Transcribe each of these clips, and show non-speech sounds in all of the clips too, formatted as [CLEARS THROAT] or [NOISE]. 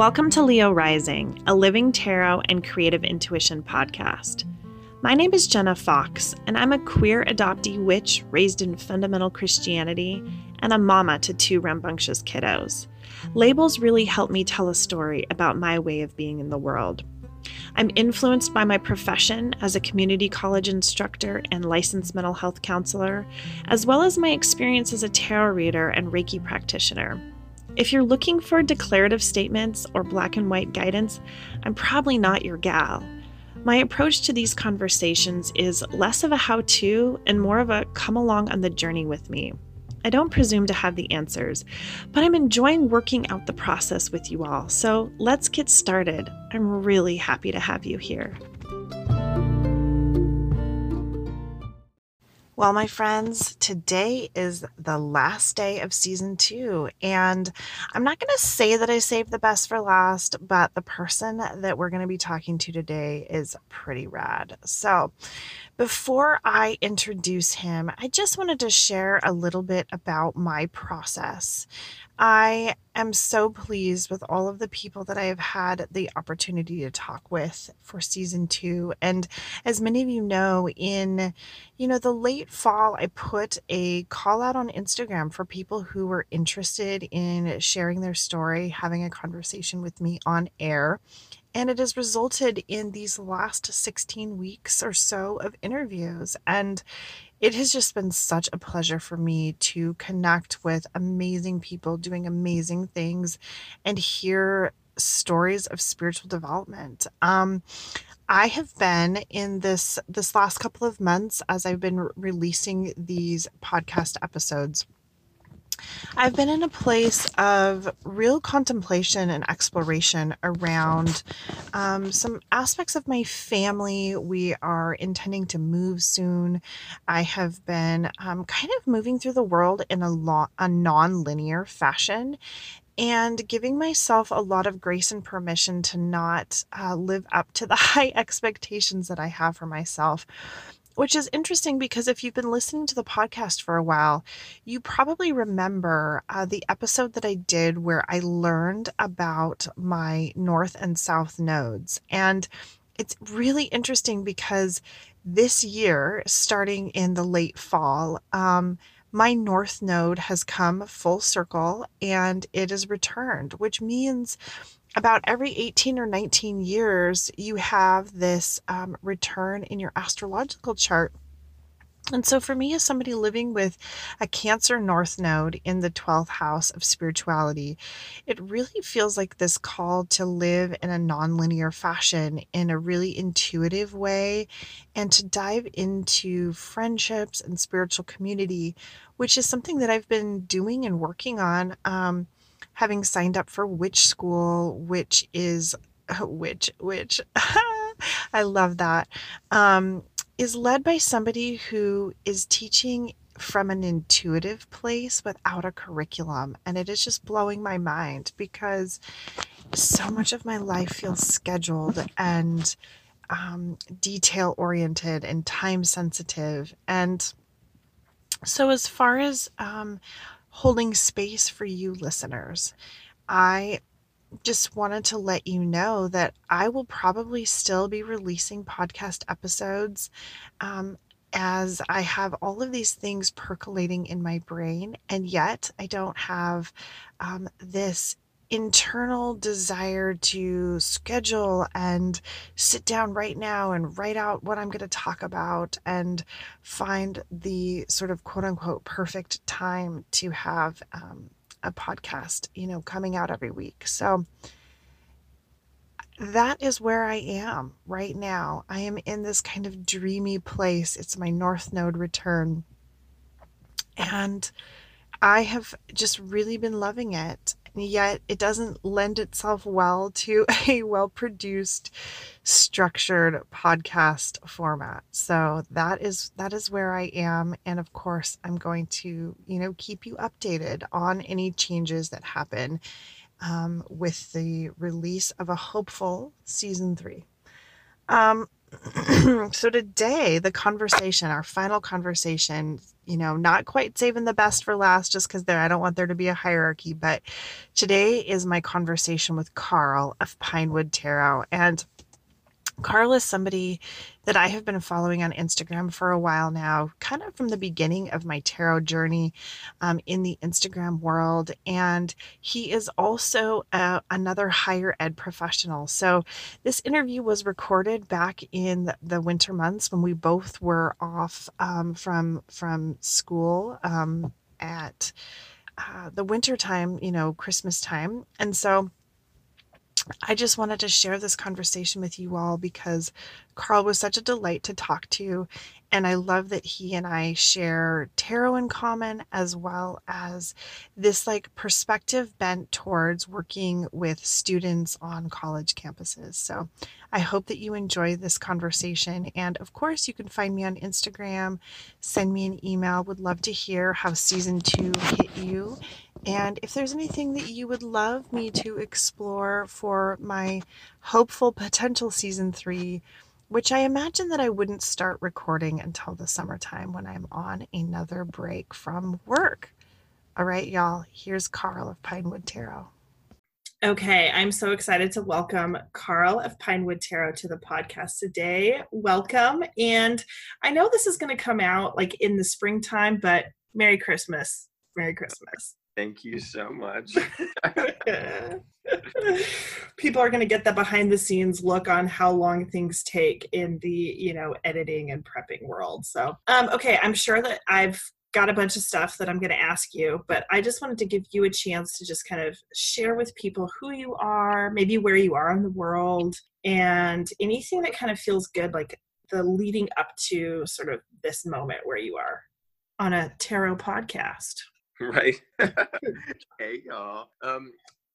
Welcome to Leo Rising, a living tarot and creative intuition podcast. My name is Jenna Fox, and I'm a queer adoptee witch raised in fundamental Christianity and a mama to two rambunctious kiddos. Labels really help me tell a story about my way of being in the world. I'm influenced by my profession as a community college instructor and licensed mental health counselor, as well as my experience as a tarot reader and Reiki practitioner. If you're looking for declarative statements or black and white guidance, I'm probably not your gal. My approach to these conversations is less of a how to and more of a come along on the journey with me. I don't presume to have the answers, but I'm enjoying working out the process with you all. So let's get started. I'm really happy to have you here. Well, my friends, today is the last day of season two. And I'm not going to say that I saved the best for last, but the person that we're going to be talking to today is pretty rad. So, before I introduce him, I just wanted to share a little bit about my process. I am so pleased with all of the people that I have had the opportunity to talk with for season 2 and as many of you know in you know the late fall I put a call out on Instagram for people who were interested in sharing their story, having a conversation with me on air. And it has resulted in these last 16 weeks or so of interviews. And it has just been such a pleasure for me to connect with amazing people doing amazing things and hear stories of spiritual development. Um, I have been in this this last couple of months as I've been re- releasing these podcast episodes I've been in a place of real contemplation and exploration around um, some aspects of my family. We are intending to move soon. I have been um, kind of moving through the world in a, lo- a non linear fashion and giving myself a lot of grace and permission to not uh, live up to the [LAUGHS] high expectations that I have for myself which is interesting because if you've been listening to the podcast for a while, you probably remember uh, the episode that I did where I learned about my north and south nodes. And it's really interesting because this year, starting in the late fall, um, my north node has come full circle and it is returned, which means about every 18 or 19 years, you have this um, return in your astrological chart. And so, for me, as somebody living with a Cancer North Node in the 12th house of spirituality, it really feels like this call to live in a nonlinear fashion, in a really intuitive way, and to dive into friendships and spiritual community, which is something that I've been doing and working on. Um, having signed up for witch school, which is [LAUGHS] which which [LAUGHS] I love that. Um, is led by somebody who is teaching from an intuitive place without a curriculum. And it is just blowing my mind because so much of my life feels scheduled and um, detail oriented and time sensitive. And so, as far as um, holding space for you listeners. I just wanted to let you know that I will probably still be releasing podcast episodes um, as I have all of these things percolating in my brain, and yet I don't have um, this internal desire to schedule and sit down right now and write out what I'm going to talk about and find the sort of quote unquote perfect time to have um, a podcast, you know, coming out every week. So that is where I am right now. I am in this kind of dreamy place. It's my North Node return. And I have just really been loving it yet. It doesn't lend itself well to [LAUGHS] a well produced structured podcast format. So that is that is where i am. And of course i'm going to you know keep you updated on any changes that happen um, with the release of a hopeful season three. Um, [CLEARS THROAT] so today the conversation our final conversation you know not quite saving the best for last just because there i don't want there to be a hierarchy but today is my conversation with carl of pinewood tarot. And Carl is somebody that I have been following on Instagram for a while now, kind of from the beginning of my tarot journey um, in the Instagram world. And he is also uh, another higher ed professional. So this interview was recorded back in the winter months when we both were off um, from from school um, at uh, the winter time, you know, Christmas time, and so I just wanted to share this conversation with you all because Carl was such a delight to talk to. And I love that he and I share tarot in common as well as this like perspective bent towards working with students on college campuses. So I hope that you enjoy this conversation. And of course, you can find me on Instagram, send me an email. Would love to hear how season two hit you and if there's anything that you would love me to explore for my hopeful potential season three, which I imagine that I wouldn't start recording until the summertime when I'm on another break from work. All right, y'all, here's Carl of Pinewood Tarot. Okay, I'm so excited to welcome Carl of Pinewood Tarot to the podcast today. Welcome. And I know this is going to come out like in the springtime, but Merry Christmas. Merry Christmas. Thank you so much. [LAUGHS] People are going to get the behind the scenes look on how long things take in the, you know, editing and prepping world. So, um, okay, I'm sure that I've got a bunch of stuff that I'm going to ask you, but I just wanted to give you a chance to just kind of share with people who you are, maybe where you are in the world, and anything that kind of feels good, like the leading up to sort of this moment where you are on a tarot podcast. [LAUGHS] right? [LAUGHS] hey, y'all. Um,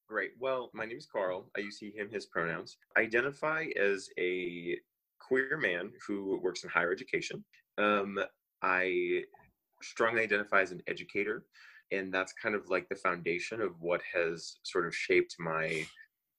great. Well, my name is Carl. I use he, him, his pronouns. I identify as a queer man who works in higher education. Um, I strongly identify as an educator, and that's kind of like the foundation of what has sort of shaped my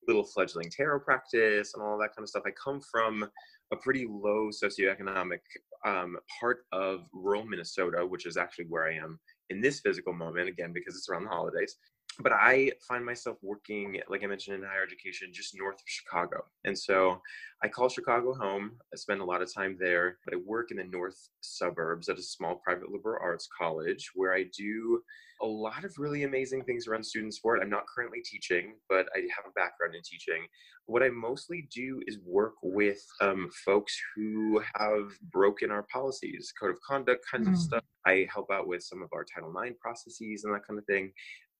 little fledgling tarot practice and all that kind of stuff. I come from a pretty low socioeconomic um, part of rural Minnesota, which is actually where I am in this physical moment again because it's around the holidays but i find myself working like i mentioned in higher education just north of chicago and so i call chicago home i spend a lot of time there but i work in the north suburbs at a small private liberal arts college where i do a lot of really amazing things around student sport i'm not currently teaching but i have a background in teaching what i mostly do is work with um, folks who have broken our policies code of conduct kinds mm. of stuff I help out with some of our Title IX processes and that kind of thing.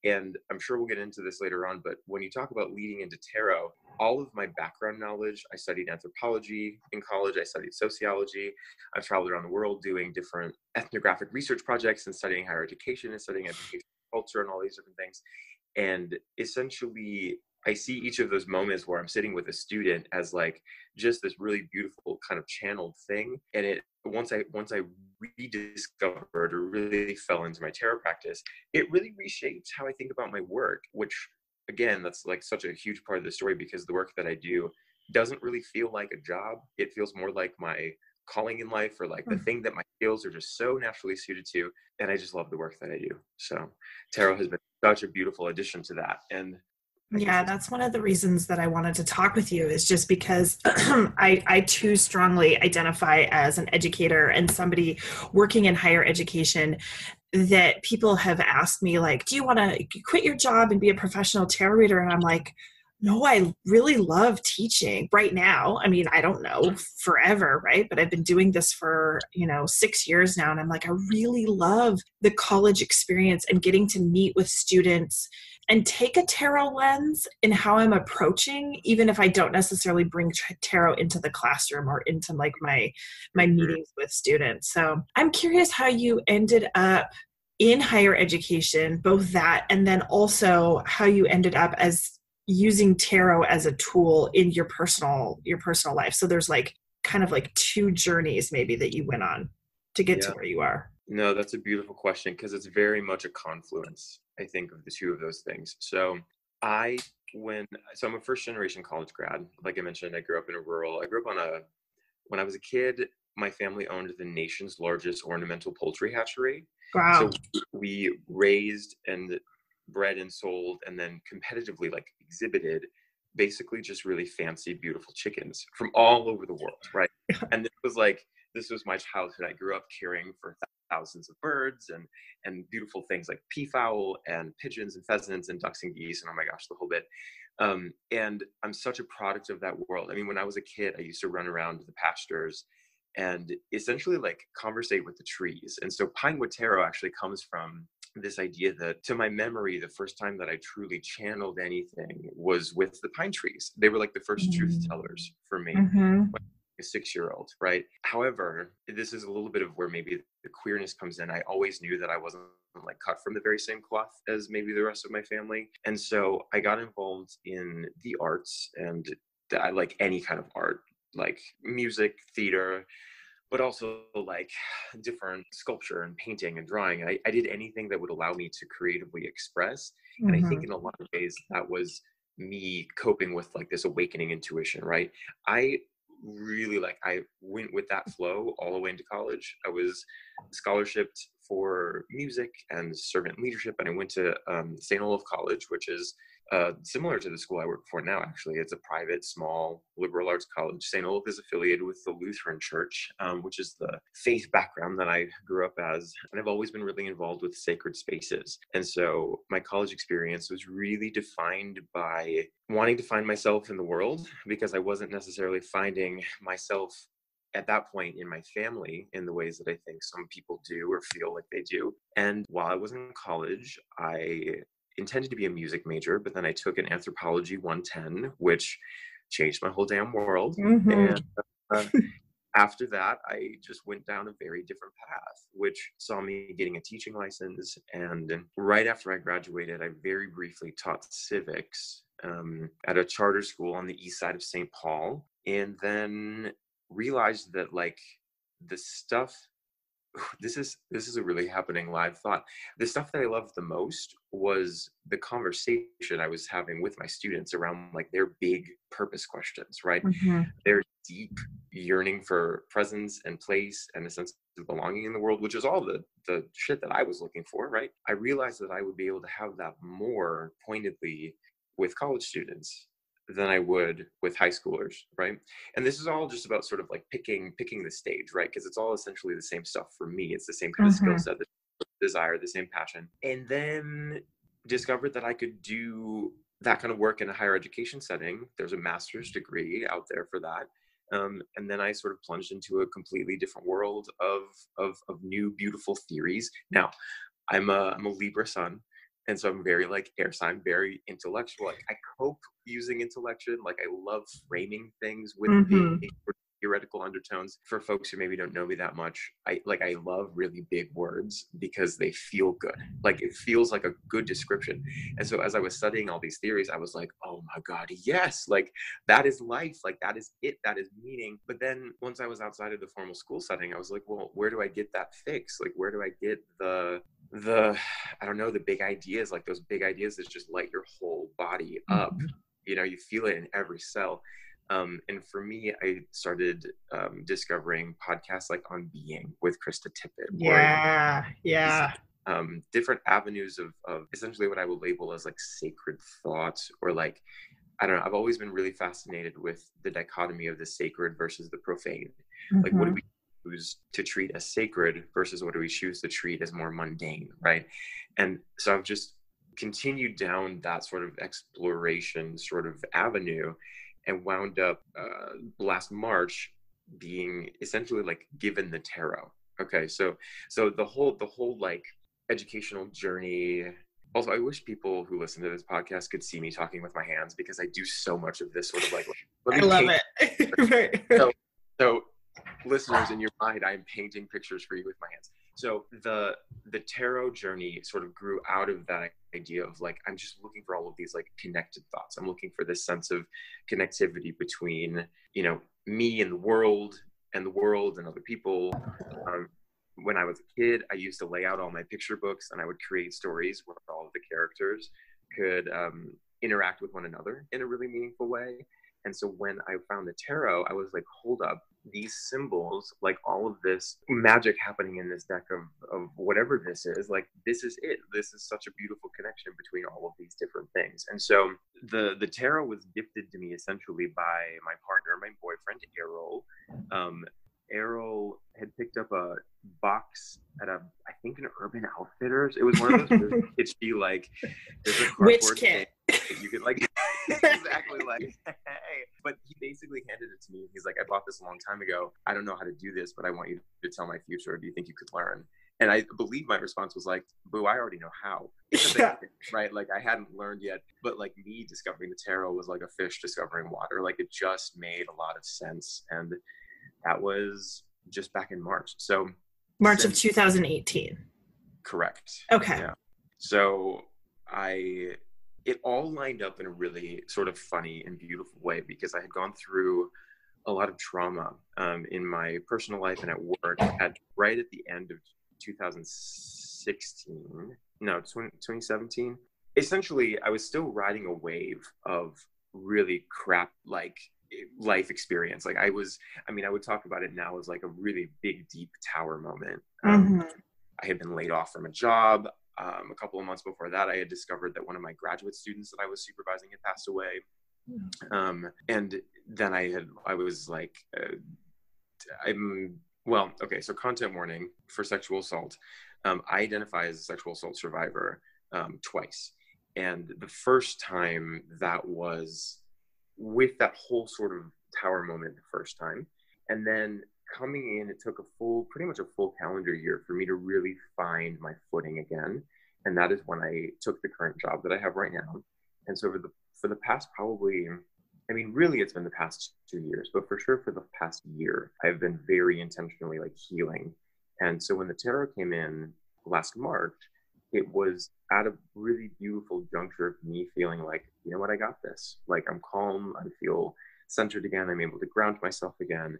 And I'm sure we'll get into this later on, but when you talk about leading into tarot, all of my background knowledge, I studied anthropology in college, I studied sociology, I've traveled around the world doing different ethnographic research projects and studying higher education and studying education culture and all these different things. And essentially, I see each of those moments where I'm sitting with a student as like just this really beautiful kind of channeled thing. And it once I once I rediscovered or really fell into my tarot practice, it really reshaped how I think about my work, which again, that's like such a huge part of the story because the work that I do doesn't really feel like a job. It feels more like my calling in life or like the mm. thing that my skills are just so naturally suited to and i just love the work that i do so tarot has been such a beautiful addition to that and yeah, that's one of the reasons that I wanted to talk with you is just because [CLEARS THROAT] I, I too strongly identify as an educator and somebody working in higher education that people have asked me like, do you want to quit your job and be a professional tarot reader? And I'm like, no, I really love teaching right now. I mean, I don't know forever, right? But I've been doing this for, you know, six years now. And I'm like, I really love the college experience and getting to meet with students and take a tarot lens in how I'm approaching, even if I don't necessarily bring tarot into the classroom or into like my my mm-hmm. meetings with students. So I'm curious how you ended up in higher education, both that and then also how you ended up as using tarot as a tool in your personal your personal life. So there's like kind of like two journeys maybe that you went on to get yeah. to where you are. No, that's a beautiful question because it's very much a confluence, I think, of the two of those things. So I, when, so I'm a first generation college grad. Like I mentioned, I grew up in a rural, I grew up on a when I was a kid, my family owned the nation's largest ornamental poultry hatchery. Wow. So we raised and bred and sold and then competitively like exhibited basically just really fancy beautiful chickens from all over the world right [LAUGHS] and this was like this was my childhood i grew up caring for thousands of birds and and beautiful things like peafowl and pigeons and pheasants and ducks and geese and oh my gosh the whole bit. Um, and i'm such a product of that world. I mean when i was a kid i used to run around the pastures and essentially like conversate with the trees. And so pine tarot actually comes from this idea that to my memory the first time that i truly channeled anything was with the pine trees. They were like the 1st mm-hmm. truth tellers for me. Mm-hmm a six year old, right? However, this is a little bit of where maybe the queerness comes in. I always knew that I wasn't like cut from the very same cloth as maybe the rest of my family. And so I got involved in the arts and I like any kind of art, like music, theater, but also like different sculpture and painting and drawing. I, I did anything that would allow me to creatively express. Mm-hmm. And I think mm-hmm. in a lot of ways that was me coping with like this awakening intuition, right? I really like I went with that flow all the way into college. I was scholarshiped for music and servant leadership, and I went to um, St. Olaf College, which is uh, similar to the school I work for now, actually. It's a private, small liberal arts college. St. Olaf is affiliated with the Lutheran Church, um, which is the faith background that I grew up as. And I've always been really involved with sacred spaces. And so my college experience was really defined by wanting to find myself in the world because I wasn't necessarily finding myself at that point in my family in the ways that I think some people do or feel like they do. And while I was in college, I intended to be a music major, but then I took an anthropology 110, which changed my whole damn world. Mm-hmm. And uh, after that, I just went down a very different path, which saw me getting a teaching license. And right after I graduated, I very briefly taught civics um, at a charter school on the east side of St. Paul. And then realized that, like, the stuff [SIGHS] this is this is a really happening live thought the stuff that i loved the most was the conversation i was having with my students around like their big purpose questions right mm-hmm. their deep yearning for presence and place and a sense of belonging in the world which is all the the shit that i was looking for right i realized that i would be able to have that more pointedly with college students than I would with high schoolers, right? And this is all just about sort of like picking picking the stage, right? Because it's all essentially the same stuff for me. It's the same kind mm-hmm. of skill set, desire, the same passion. And then discovered that I could do that kind of work in a higher education setting. There's a master's degree out there for that. Um, and then I sort of plunged into a completely different world of, of, of new, beautiful theories. Now, I'm a, I'm a Libra sun, and so i'm very like air sign very intellectual like i cope using intellection like i love framing things with mm-hmm. the theoretical undertones. For folks who maybe don't know me that much i like i love really big words because they feel good. Like it feels like a good description. And so as i was studying all these theories i was like oh my god yes like that is life like that is it that is meaning. But then once i was outside of the formal school setting i was like well where do i get that fix? Like where do i get the the i don't know the big ideas like those big ideas that just light your whole body up. Mm-hmm. you know you feel it in every cell um, and for me i started um, discovering podcasts like on being with krista tippett yeah yeah um, different avenues of, of essentially what i will label as like sacred thought or like i don't know i've always been really fascinated with the dichotomy of the sacred versus the profane mm-hmm. like what do mm-hmm. we choose to treat as sacred versus what do we choose to treat as more mundane, right? And so I've just continued down that sort of exploration sort of avenue and wound up uh, last March being essentially like given the tarot. Okay, so so the whole the whole like educational journey also i wish people who listen to this podcast could see me talking with my hands because i do so much of this sort of like [LAUGHS] i love it. [LAUGHS] [LAUGHS] so, so listeners in your mind i'm painting pictures for you with my hands. So the the tarot journey sort of grew out of that idea of like i'm just looking for all of these like connected thoughts. I'm looking for this sense of connectivity between you know me and the world and the world and other people. Um, when i was a kid i used to lay out all my picture books and i would create stories where all of the characters could um, interact with one another in a really meaningful way. And so when i found the tarot i was like hold up these symbols, like all of this magic happening in this deck of, of whatever this is, like this is it. This is such a beautiful connection between all of these different things. And so the the tarot was gifted to me essentially by my partner, my boyfriend, Errol. Um, Errol had picked up a box at a, I think an Urban Outfitters. It was one of those [LAUGHS] itchy like, there's a Witch kit? You could like [LAUGHS] [LAUGHS] exactly like, hey. But he basically handed it to me. He's like, I bought this a long time ago. I don't know how to do this, but I want you to tell my future. Do you think you could learn? And I believe my response was like, "Boo, I already know how." [LAUGHS] Yeah. right? Like I hadn't learned yet, but like me discovering the tarot was like a fish discovering water. Like it just made a lot of sense, and that was just back in March. So March since, of 2018. Correct. Okay. Yeah. So I it all lined up in a really sort of funny and beautiful way because I had gone through a lot of trauma um, in my personal life and at work at right at the end of 2016 no 20, 2017 essentially i was still riding a wave of really crap like life experience. Like i was i mean i would talk about it now as like a really big deep tower moment. Um, mm-hmm. i had been laid off from a job um, a couple of months before that, I had discovered that one of my graduate students that I was supervising had passed away. Hmm. Um, and then I had, I was like, uh, I'm, well, okay, so content warning for sexual assault. Um, I identify as a sexual assault survivor um, twice. And the first time that was with that whole sort of tower moment the first time. And then coming in, it took a full, pretty much a full calendar year for me to really find my footing again. And that is when I took the current job that I have right now. And so for the for the past probably, I mean, really, it's been the past two years, but for sure for the past year, I've been very intentionally like healing. And so when the tarot came in last March, it was at a really beautiful juncture of me feeling like, you know what, I got this. Like I'm calm, I feel centered again, I'm able to ground myself again.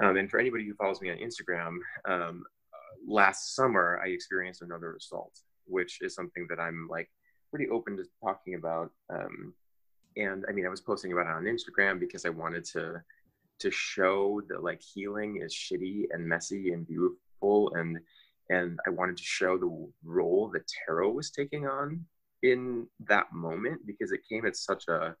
Um, and for anybody who follows me on Instagram, um, uh, last summer I experienced another assault, which is something that I'm like pretty open to talking about. Um, and I mean, I was posting about it on Instagram because I wanted to to show that like healing is shitty and messy and beautiful, and and I wanted to show the role that tarot was taking on in that moment because it came at such a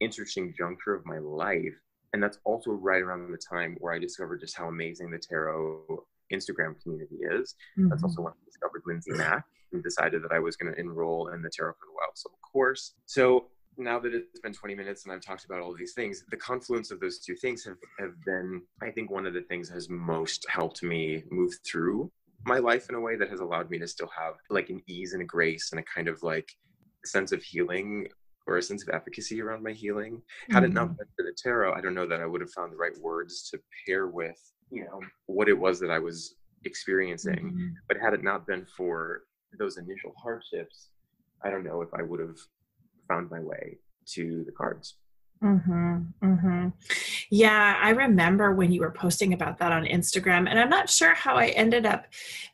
interesting juncture of my life and that's also right around the time where I discovered just how amazing the tarot Instagram community is. Mm-hmm. That's also when I discovered Lindsay Mack and decided that I was going to enroll in the Tarot for the Wild Soul course. So now that it's been 20 minutes and I've talked about all these things, the confluence of those two things have, have been, I think, one of the things that has most helped me move through my life in a way that has allowed me to still have like an ease and a grace and a kind of like sense of healing or a sense of efficacy around my healing. Mm-hmm. Had it not mm-hmm. been for the tarot, I don't know that I would have found the right words to pair with, you know, what it was that I was experiencing. Mm-hmm. But had it not been for those initial hardships, I don't know if I would have found my way to the cards. Mm-hmm, mm-hmm. Yeah, I remember when you were posting about that on Instagram, and I'm not sure how I ended up.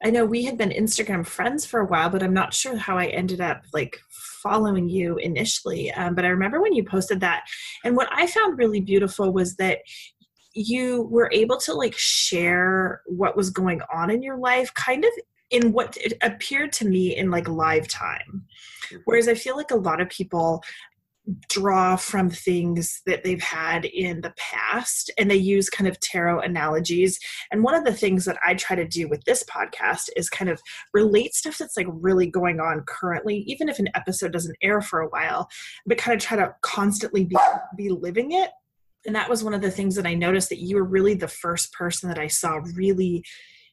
I know we had been Instagram friends for a while, but I'm not sure how I ended up like following you initially. Um, but I remember when you posted that, and what I found really beautiful was that you were able to like share what was going on in your life, kind of in what it appeared to me in like live time. Mm-hmm. Whereas I feel like a lot of people draw from things that they've had in the past and they use kind of tarot analogies. And one of the things that i try to do with this podcast is kind of relate stuff that's like really going on currently even if an episode doesn't air for a while but kind of try to constantly be, be living it. And that was one of the things that i noticed that you were really the first person that i saw really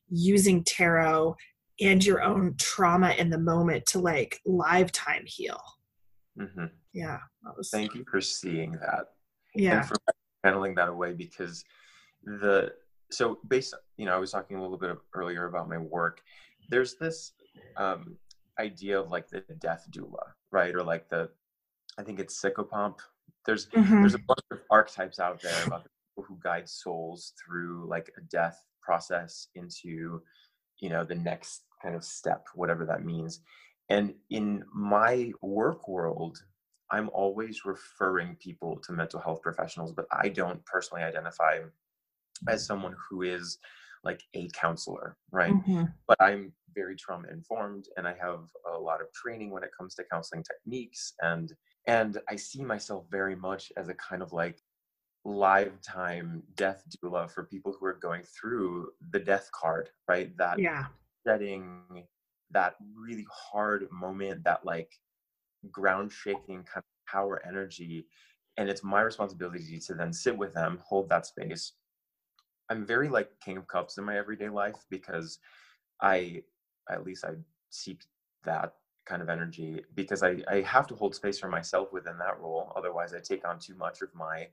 using tarot and your own trauma in the moment to like live time heal. Mm-hmm. Yeah was... thank you for seeing that yeah. and for handling that away because the so based you know i was talking a little bit earlier about my work. There's this um, idea of like the death doula right? Or like the i think it's psychopomp. There's mm-hmm. there's a bunch of archetypes out there about the people who guide souls through like a death process into you know the next kind of step whatever that means. And in my work world I'm always referring people to mental health professionals, but I don't personally identify as someone who is like a counselor, right? Mm-hmm. But I'm very trauma informed and I have a lot of training when it comes to counseling techniques and and I see myself very much as a kind of like live time death doula for people who are going through the death card, right? That Yeah. setting that really hard moment, that like ground shaking kind of power energy. And it's my responsibility to then sit with them, hold that space. I'm very like King of Cups in my everyday life because I, at least I seek that kind of energy because I, I have to hold space for myself within that role. Otherwise, I take on too much of my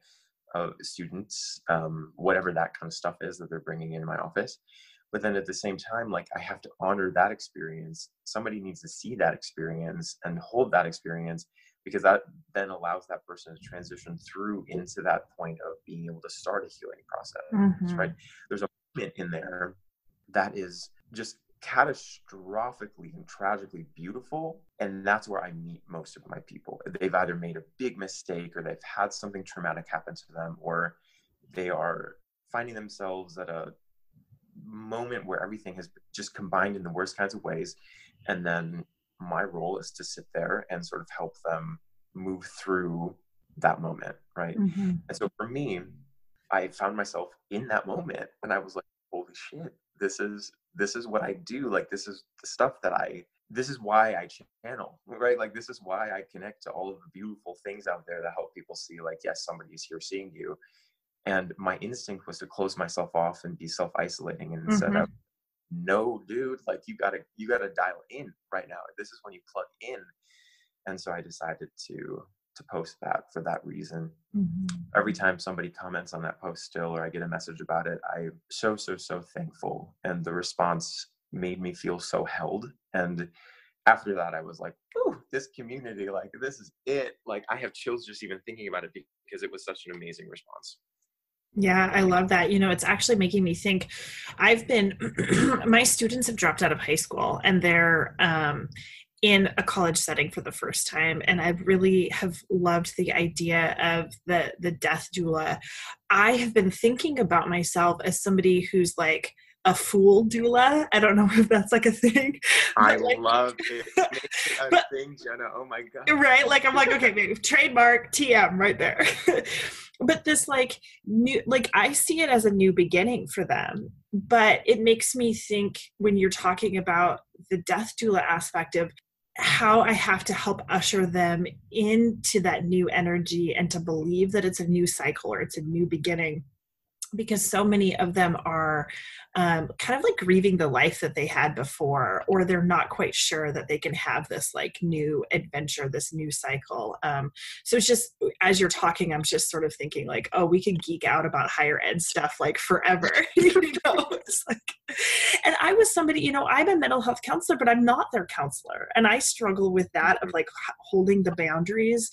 uh, students, um, whatever that kind of stuff is that they're bringing in my office. But then at the same time, like I have to honor that experience. Somebody needs to see that experience and hold that experience because that then allows that person to transition through into that point of being able to start a healing process. Mhm. Right? There's a moment in there that is just catastrophically and tragically beautiful and that's where i meet most of my people they've either made a big mistake or they've had something traumatic happen to them or they are finding themselves at a moment where everything has just combined in the worst kinds of ways. And then my role is to sit there and sort of help them move through that moment right? Mhm. and so for me i found myself in that moment and i was like holy shit this is this is what i do. Like this is the stuff that i this is why i channel right? Like this is why i connect to all of the beautiful things out there that help people see like yes somebody is here seeing you and my instinct was to close myself off and be self-isolating and instead Mhm. of no dude like you gotta you gotta dial in right now this is when you plug in and so i decided to to post that for that reason Mhm. every time somebody comments on that post still or I get a message about it, I'm so, so, so thankful. And the response made me feel so held. And after that, I was like, ooh, this community, like, this is it. Like, I have chills just even thinking about it because it was such an amazing response. Yeah, I love that. You know, it's actually making me think. I've been, [CLEARS THROAT] my students have dropped out of high school and they're um, in a college setting for the first time, and I really have loved the idea of the the death doula. I have been thinking about myself as somebody who's like a fool doula. I don't know [LAUGHS] if that's like a thing. I like- love it. [LAUGHS] Make it a But- thing, Jenna. Oh my God. right like i'm like okay maybe trademark tm right there [LAUGHS] but this like new like i see it as a new beginning for them but it makes me think when you're talking about the death doula aspect of how i have to help usher them into that new energy and to believe that it's a new cycle or it's a new beginning because so many of them are um, kind of like grieving the life that they had before, or they're not quite sure that they can have this like new adventure, this new cycle. Um, so it's just as you're talking, I'm just sort of thinking like, oh, we could geek out about higher ed stuff like forever, [LAUGHS] you know? It's like, and I was somebody, you know, I'm a mental health counselor, but I'm not their counselor, and I struggle with that of like holding the boundaries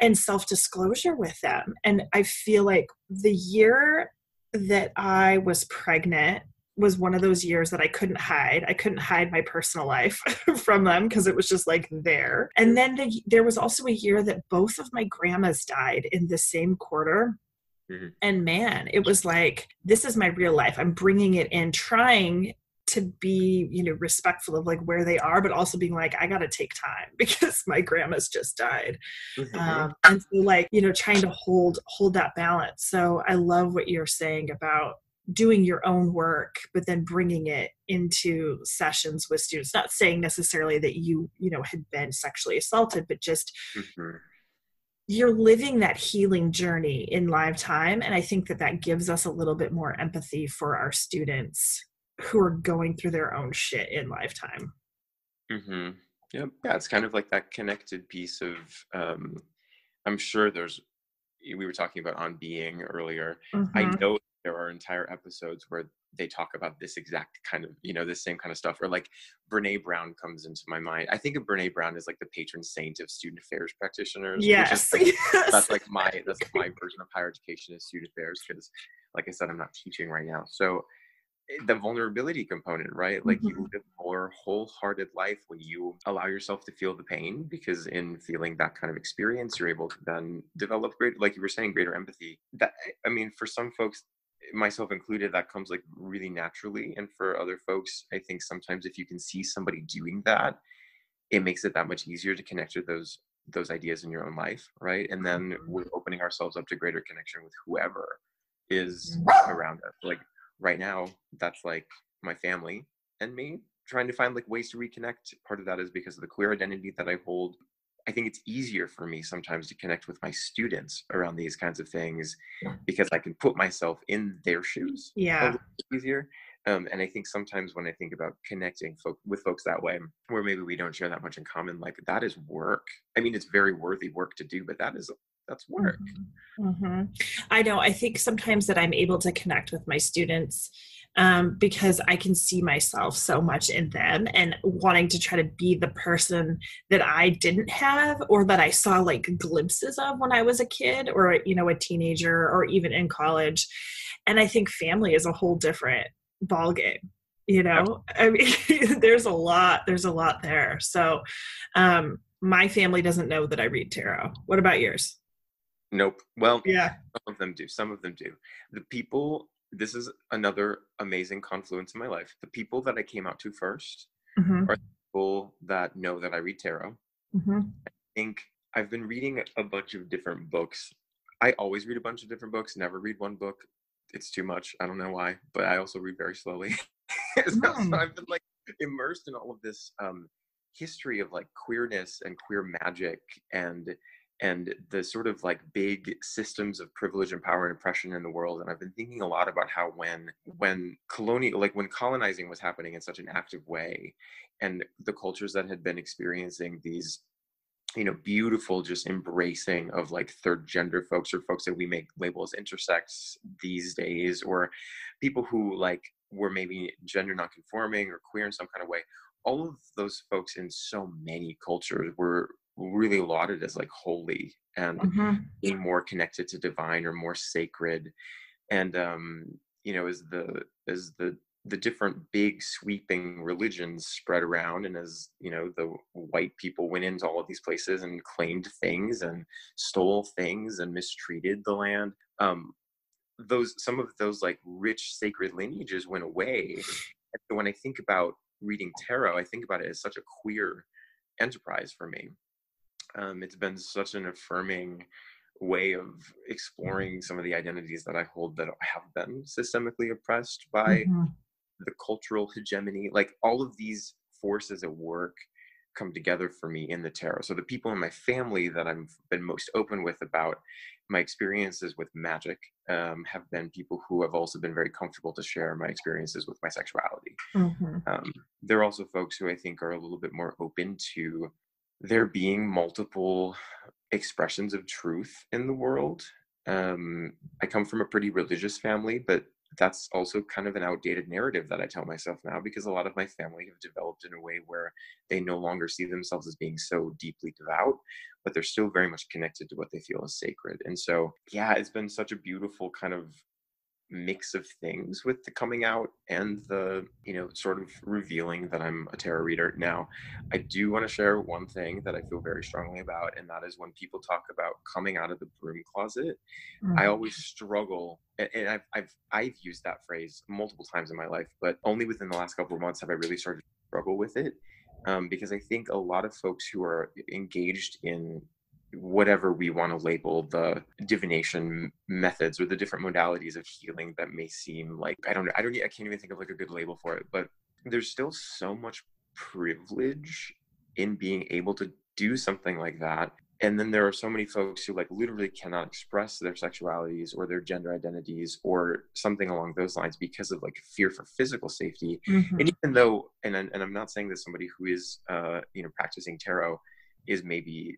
and self disclosure with them. And I feel like the year that I was pregnant was one of those years that I couldn't hide. I couldn't hide my personal life [LAUGHS] from them because it was just like there. And then the, there was also a year that both of my grandmas died in the same quarter. Mhm. And man, it was like, this is my real life. I'm bringing it in, trying to be, you know, respectful of like where they are, but also being like, I got to take time [LAUGHS] because my grandma's just died Mhm. um, and so like you know trying to hold hold that balance so i love what you're saying about doing your own work but then bringing it into sessions with students not saying necessarily that you you know had been sexually assaulted but just Mhm. you're living that healing journey in live time and i think that that gives us a little bit more empathy for our students who are going through their own shit in lifetime hmm Yep. Yeah, it's kind of like that connected piece of. Um, I'm sure there's. We were talking about on being earlier. I Mhm. know there are entire episodes where they talk about this exact kind of, you know, this same kind of stuff. Or like Brene Brown comes into my mind. I think of Brene Brown as like the patron saint of student affairs practitioners. yes, like, yes. that's like my that's like my version of higher education is student affairs because, like I said, I'm not teaching right now. So the vulnerability component, right? Like you live a more wholehearted life when you allow yourself to feel the pain, because in feeling that kind of experience, you're able to then develop great, like you were saying, greater empathy. That I mean, for some folks, myself included, that comes like really naturally. And for other folks, I think sometimes if you can see somebody doing that, it makes it that much easier to connect with those those ideas in your own life, right? And then Mm-hmm. we're opening ourselves up to greater connection with whoever is Mhm. around us. Like right now, that's like my family and me trying to find like ways to reconnect. Part of that is because of the queer identity that I hold. I think it's easier for me sometimes to connect with my students around these kinds of things because I can put myself in their shoes Yeah. easier. Um, and I think sometimes when I think about connecting folk with folks that way, where maybe we don't share that much in common, like that is work. I mean, it's very worthy work to do, but that is that's work. hmm I know. I think sometimes that I'm able to connect with my students um, because I can see myself so much in them and wanting to try to be the person that I didn't have or that I saw like glimpses of when I was a kid or, you know, a teenager or even in college. And I think family is a whole different ball game You know, I mean, [LAUGHS] there's a lot, there's a lot there. So, um, my family doesn't know that I read tarot. What about yours? Nope. Well, Yeah. some of them do. Some of them do. The people. This is another amazing confluence in my life. The people that I came out to first, hmm people that know that I read tarot. hmm I think I've been reading a bunch of different books. I always read a bunch of different books, never read one book. It's too much. I don't know why, but I also read very slowly. [LAUGHS] so Mm. I've been like immersed in all of this um, history of like queerness and queer magic and and the sort of like big systems of privilege and power and oppression in the world and i've been thinking a lot about how when when colonial like when colonizing was happening in such an active way and the cultures that had been experiencing these you know beautiful just embracing of like third gender folks or folks that we make label as intersex these days or people who like were maybe gender nonconforming or queer in some kind of way all of those folks in so many cultures were really lauded as like holy and hmm being more connected to divine or more sacred. And um you know as the as the the different big sweeping religions spread around and as you know the white people went into all of these places and claimed things and stole things and mistreated the land um those some of those like rich sacred lineages went away. And so when i think about reading tarot i think about it as such a queer enterprise for me um, it's been such an affirming way of exploring some of the identities that I hold that have been systemically oppressed by Mhm. the cultural hegemony. Like all of these forces at work come together for me in the tarot. So the people in my family that I've been most open with about my experiences with magic um, have been people who have also been very comfortable to share my experiences with my sexuality Mhm. um, there are also folks who I think are a little bit more open to there being multiple expressions of truth in the world. Um, I come from a pretty religious family, but that's also kind of an outdated narrative that I tell myself now because a lot of my family have developed in a way where they no longer see themselves as being so deeply devout, but they're still very much connected to what they feel is sacred. And so, yeah, it's been such a beautiful kind of mix of things with the coming out and the you know sort of revealing that i'm a tarot reader now i do want to share one thing that i feel very strongly about and that is when people talk about coming out of the broom closet i Mhm. always struggle and, and I've, I've i've used that phrase multiple times in my life but only within the last couple of months have i really started to struggle with it um, because i think a lot of folks who are engaged in whatever we want to label the divination methods or the different modalities of healing that may seem like I don't know I don't I can't even think of like a good label for it but there's still so much privilege in being able to do something like that and then there are so many folks who like literally cannot express their sexualities or their gender identities or something along those lines because of like fear for physical safety Mhm. and even though and, and i'm not saying that somebody who is uh you know practicing tarot is maybe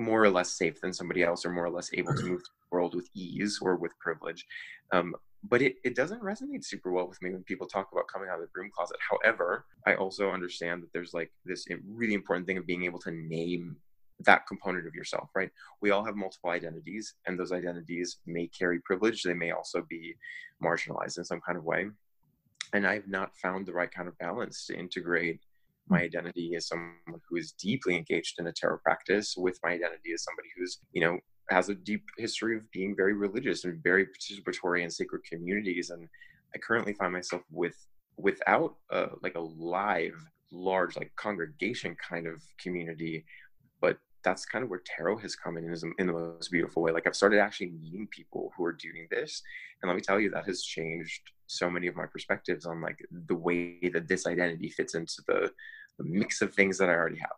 more or less safe than somebody else or more or less able to move through the world with ease or with privilege. Um, but it, it doesn't resonate super well with me when people talk about coming out of the broom closet. However i also understand that there's like this really important thing of being able to name that component of yourself right? We all have multiple identities and those identities may carry privilege. They may also be marginalized in some kind of way. And I've not found the right kind of balance to integrate my identity as someone who is deeply engaged in a tarot practice with my identity as somebody who's, you know, has a deep history of being very religious and very participatory in sacred communities. And I currently find myself with without a, like a live, large like congregation kind of community, but that's kind of where tarot has come in in the most beautiful way. Like I've started actually meeting people who are doing this, and let me tell you, that has changed so many of my perspectives on like the way that this identity fits into the, the mix of things that I already have.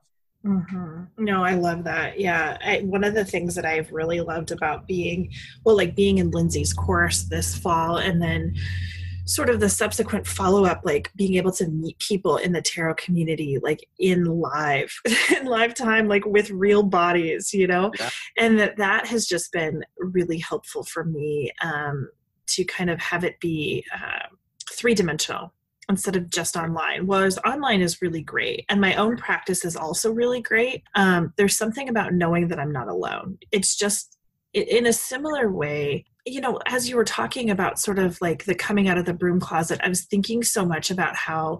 Mm-hmm. No, I love that. Yeah. I, one of the things that I've really loved about being, well, like being in Lindsay's course this fall and then sort of the subsequent follow up, like being able to meet people in the tarot community, like in live, [LAUGHS] in live time, like with real bodies, you know, yeah. and that that has just been really helpful for me um, to kind of have it be uh, three dimensional instead of just online was online is really great and my own practice is also really great. Um, there's something about knowing that i'm not alone. It's just in a similar way you know as you were talking about sort of like the coming out of the broom closet i was thinking so much about how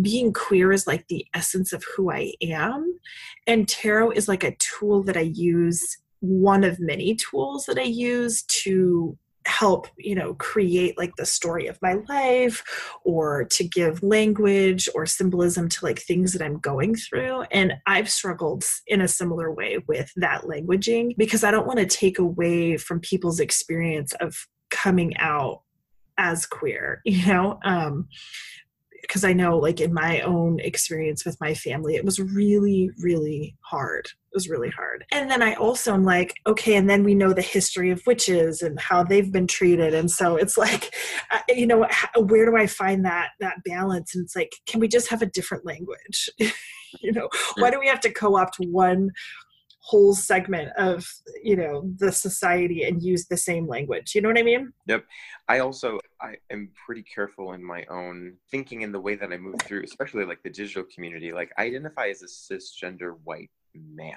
being queer is like the essence of who i am and tarot is like a tool that i use one of many tools that i use to help you know create like the story of my life or to give language or symbolism to like things that i'm going through. And i've struggled in a similar way with that languaging because i don't want to take away from people's experience of coming out as queer [LAUGHS] you know? Um because I know, like, in my own experience with my family, it was really, really hard. It was really hard. And then I also am like, okay, and then we know the history of witches and how they've been treated. And so it's like, uh, you know, where do I find that that balance? And it's like, can we just have a different language? [LAUGHS] you know, why do we have to co-opt one whole segment of you know the society and use the same language. You know what i mean? Yep. I also i am pretty careful in my own thinking in the way that i move through especially like the digital community. Like i identify as a cisgender white man.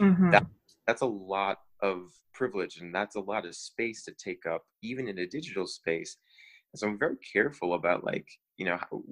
Mm-hmm. that, that's a lot of privilege and that's a lot of space to take up even in a digital space. And so i'm very careful about like you know how,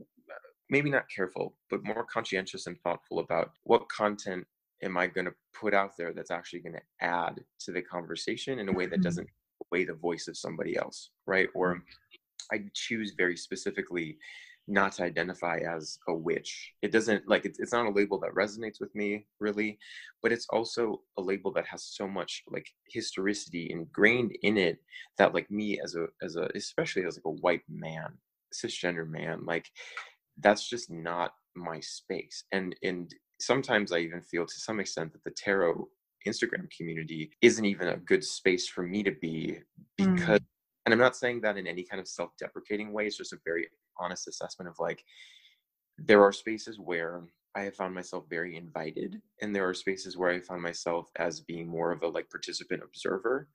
maybe not careful but more conscientious and thoughtful about what content am I going to put out there that's actually going to add to the conversation in a way that mm-hmm. doesn't weigh the voice of somebody else, right? Or mm-hmm. I choose very specifically not to identify as a witch. It doesn't like it's, it's not a label that resonates with me really, but it's also a label that has so much like historicity ingrained in it that like me as a as a especially as like a white man, cisgender man, like that's just not my space. And and sometimes I even feel to some extent that the tarot Instagram community isn't even a good space for me to be because, mm. and I'm not saying that in any kind of self deprecating way, it's just a very honest assessment of like, there are spaces where I have found myself very invited, and there are spaces where I found myself as being more of a like participant observer.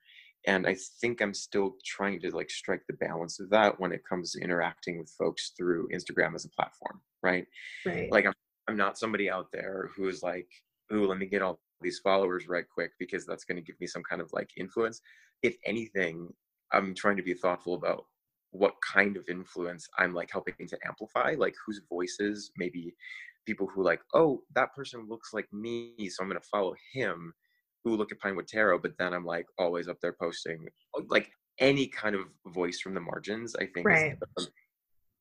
And I think I'm still trying to like strike the balance of that when it comes to interacting with folks through Instagram as a platform, right? Right. Like I'm I'm not somebody out there who is like, ooh, let me get all these followers right quick because that's going to give me some kind of like influence. If anything, I'm trying to be thoughtful about what kind of influence I'm like helping to amplify, like whose voices, maybe people who like, oh, that person looks like me, so I'm going to follow him. Who look at Pinewood Tarot, but then I'm like always up there posting like any kind of voice from the margins. I think right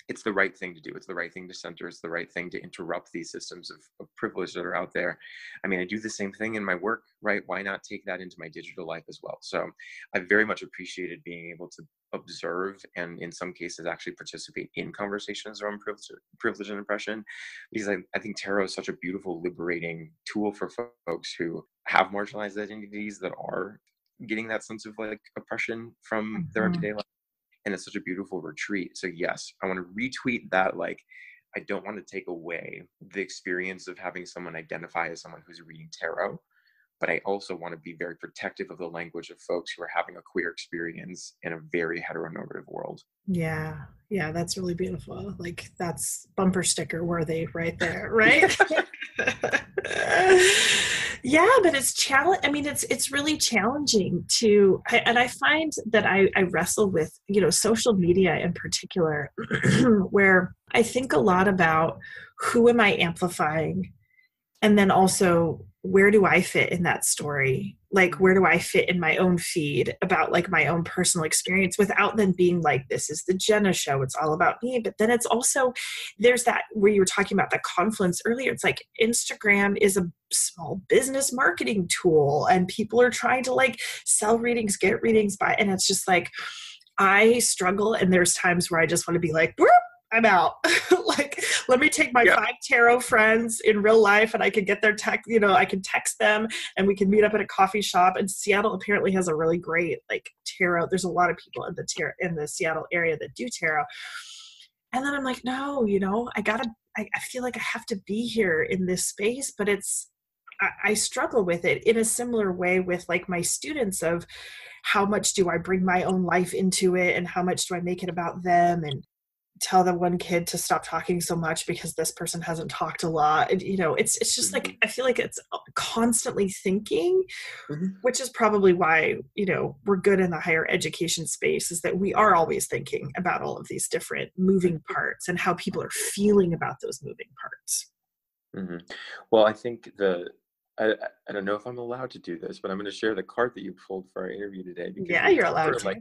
it's the right thing to do. It's the right thing to center. It's the right thing to interrupt these systems of, of, privilege that are out there. I mean, I do the same thing in my work, right? Why not take that into my digital life as well? So I very much appreciated being able to observe and in some cases actually participate in conversations around privilege, privilege and oppression because I, I think tarot is such a beautiful liberating tool for folks who have marginalized identities that are getting that sense of like oppression from mm-hmm. their everyday life and it's such a beautiful retreat. So yes, I want to retweet that like I don't want to take away the experience of having someone identify as someone who's reading tarot, but I also want to be very protective of the language of folks who are having a queer experience in a very heteronormative world. Yeah. Yeah, that's really beautiful. Like that's bumper sticker worthy right there, right? [LAUGHS] [LAUGHS] yeah but it's challenge i mean it's it's really challenging to I, and i find that I, I wrestle with you know social media in particular [CLEARS THROAT] where i think a lot about who am i amplifying and then also where do i fit in that story like mm-hmm. where do i fit in my own feed about like my own personal experience without them being like this is the jenna show it's all about me but then it's also there's that where you were talking about the confluence earlier it's like instagram is a small business marketing tool and people are trying to like sell readings get readings by and it's just like i struggle and there's times where i just want to be like Whoop! I'm out. [LAUGHS] like, let me take my five tarot friends in real life and I can get their tech, you know, I can text them and we can meet up at a coffee shop. And Seattle apparently has a really great like tarot. There's a lot of people in the tarot in the Seattle area that do tarot. And then I'm like, no, you know, I gotta I, I feel like I have to be here in this space, but it's I, I struggle with it in a similar way with like my students of how much do I bring my own life into it and how much do I make it about them and tell the one kid to stop talking so much because this person hasn't talked a lot and, you know it's it's just like mm-hmm. i feel like it's constantly thinking mm-hmm. which is probably why you know we're good in the higher education space is that we are always thinking about all of these different moving mm-hmm. parts and how people are feeling about those moving parts mm-hmm. well i think the I, I don't know if I'm allowed to do this, but I'm going to share the card that you pulled for our interview today. Because yeah, you're allowed to. Like,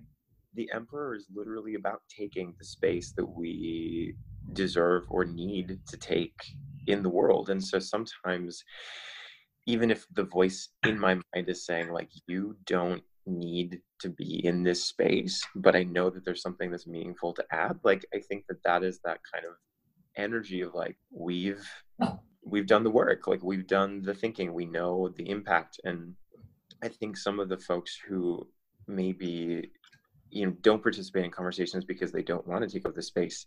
the emperor is literally about taking the space that we deserve or need to take in the world. And so sometimes even if the voice in my mind is saying like you don't need to be in this space but i know that there's something that's meaningful to add like i think that that is that kind of energy of like we've oh. we've done the work like we've done the thinking we know the impact. And i think some of the folks who maybe you know don't participate in conversations because they don't want to take up the space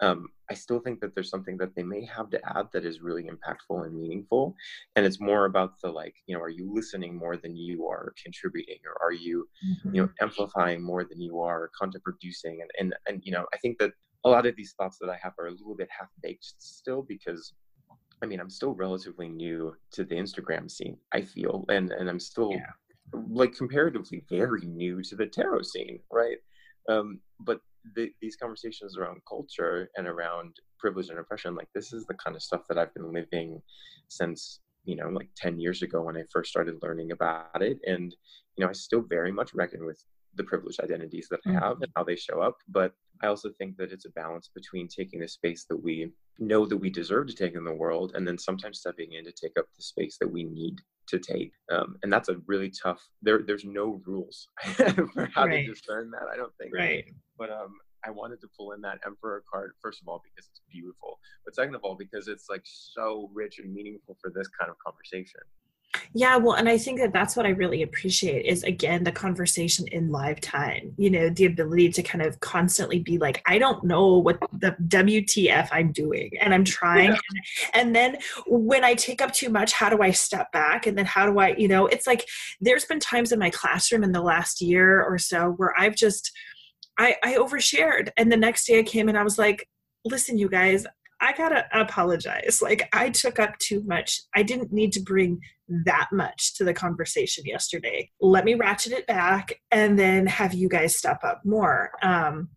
um, i still think that there's something that they may have to add that is really impactful and meaningful and it's more about the like you know are you listening more than you are contributing or are you mm-hmm. you know mm-hmm. amplifying more than you are content producing and, and and you know i think that a lot of these thoughts that i have are a little bit half baked still because i mean i'm still relatively new to the instagram scene i feel and and i'm still yeah like comparatively very new to the tarot scene, right? Um, but the, these conversations around culture and around privilege and oppression, like this is the kind of stuff that I've been living since you know like 10 years ago when i first started learning about it and you know i still very much reckon with the privileged identities that I mm-hmm. have and how they show up. But I also think that it's a balance between taking the space that we know that we deserve to take in the world and then sometimes stepping in to take up the space that we need to take. Um, and that's a really tough, there, there's no rules [LAUGHS] for how right. to discern that, I don't think. Right. But um, I wanted to pull in that Emperor card, first of all, because it's beautiful, but second of all, because it's like so rich and meaningful for this kind of conversation. Yeah, well, and I think that that's what I really appreciate is again the conversation in live time. You know, the ability to kind of constantly be like, I don't know what the WTF I'm doing, and I'm trying. Yeah. And, and then when I take up too much, how do I step back? And then how do I, you know, it's like there's been times in my classroom in the last year or so where I've just I, I overshared, and the next day I came and I was like, listen, you guys, I gotta apologize. Like, I took up too much. I didn't need to bring that much to the conversation yesterday. Let me ratchet it back and then have you guys step up more. Um,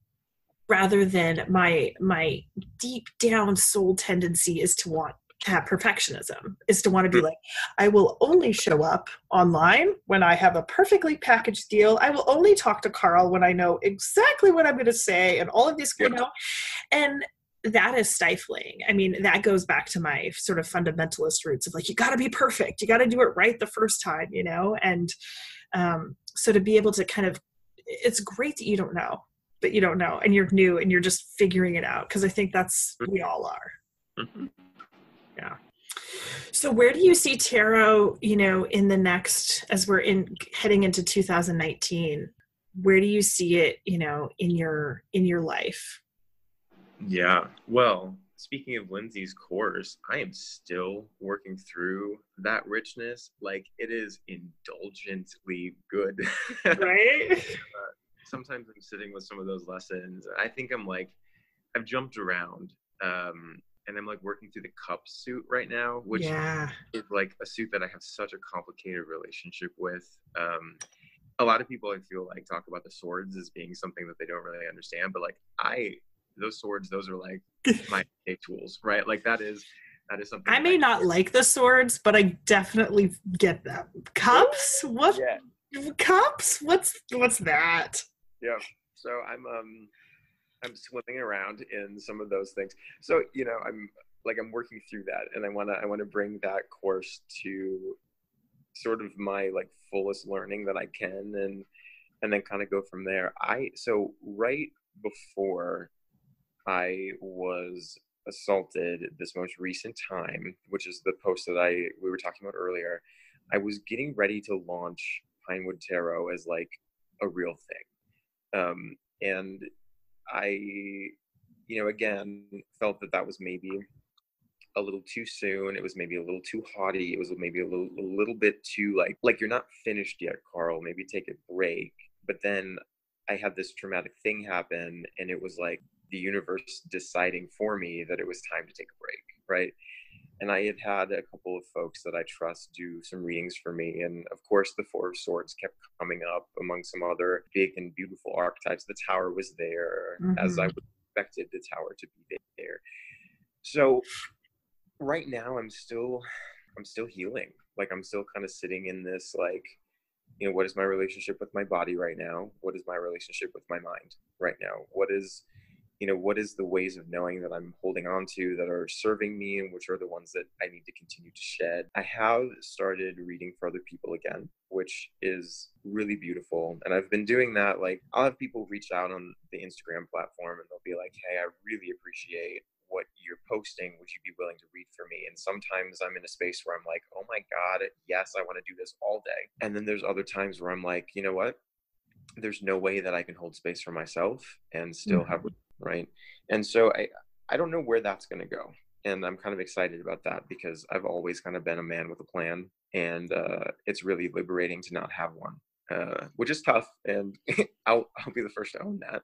rather than my my deep down soul tendency is to want to have perfectionism is to want to be like i will only show up online when i have a perfectly packaged deal i will only talk to carl when i know exactly what i'm going to say and all of this you know and that is stifling. I mean, that goes back to my sort of fundamentalist roots of like, you got to be perfect, you got to do it right the first time, you know? And um, so to be able to kind of, it's great that you don't know, but you don't know, and you're new and you're just figuring it out because I think that's, we all are. Mm-hmm. Yeah. So where do you see tarot, you know, in the next, as we're in heading into 2019, where do you see it, you know, in your, in your life? Yeah. Well, speaking of Lindsay's course, I am still working through that richness. Like it is indulgently good. [LAUGHS] Right. uh, sometimes I'm sitting with some of those lessons. I think I'm like, I've jumped around. Um, and I'm like working through the cup suit right now, which yeah. is like a suit that I have such a complicated relationship with. Um, a lot of people I feel like talk about the swords as being something that they don't really understand, but like I those swords, those are like [LAUGHS] my tools, right? Like that is that is something I may not like the swords, but I definitely get them. Cups? What? Yeah. Cups? What's what's that? Yeah. So I'm um I'm swimming around in some of those things. So you know I'm like I'm working through that, and I wanna I wanna bring that course to sort of my like fullest learning that I can, and and then kind of go from there. I so right before I was assaulted this most recent time, which is the post that I we were talking about earlier, I was getting ready to launch Pinewood Tarot as like a real thing, um, and I, you know, again felt that that was maybe a little too soon. It was maybe a little too haughty. It was maybe a little a little bit too like like you're not finished yet, Carl. Maybe take a break. But then I had this traumatic thing happen, and it was like the universe deciding for me that it was time to take a break, right? And I had had a couple of folks that I trust do some readings for me. And of course, the Four of Swords kept coming up among some other big and beautiful archetypes. The Tower was there, mm-hmm. as I expected the Tower to be there. So right now, I'm still, I'm still healing. Like I'm still kind of sitting in this, like, you know, what is my relationship with my body right now? What is my relationship with my mind right now? What is you know what is the ways of knowing that i'm holding on to that are serving me and which are the ones that i need to continue to shed? I have started reading for other people again which is really beautiful and i've been doing that like i'll have people reach out on the instagram platform and they'll be like hey i really appreciate what you're posting. Would you be willing to read for me? And sometimes i'm in a space where i'm like oh my god yes i want to do this all day. And then there's other times where i'm like you know what there's no way that i can hold space for myself and still mm-hmm. have right and so i i don't know where that's going to go and i'm kind of excited about that because i've always kind of been a man with a plan and uh, it's really liberating to not have one uh, which is tough and [LAUGHS] I'll, I'll be the first to own that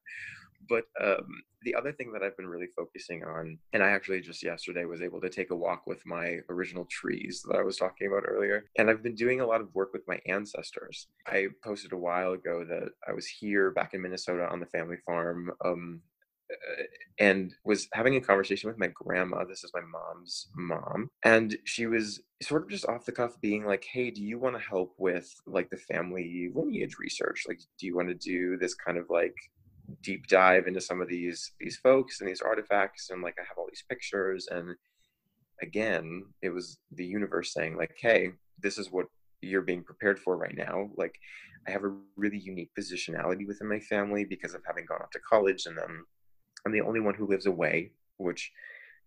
but um, the other thing that I've been really focusing on, and I actually just yesterday was able to take a walk with my original trees that I was talking about earlier. And I've been doing a lot of work with my ancestors. I posted a while ago that I was here back in Minnesota on the family farm um, uh, and was having a conversation with my grandma. This is my mom's mom. And she was sort of just off the cuff being like, Hey, do you want to help with like the family lineage research? Like, do you want to do this kind of like deep dive into some of these these folks and these artifacts? And like I have all these pictures. And again, it was the universe saying, like, hey, this is what you're being prepared for right now. Like I have a really unique positionality within my family because of having gone off to college and then I'm the only one who lives away, which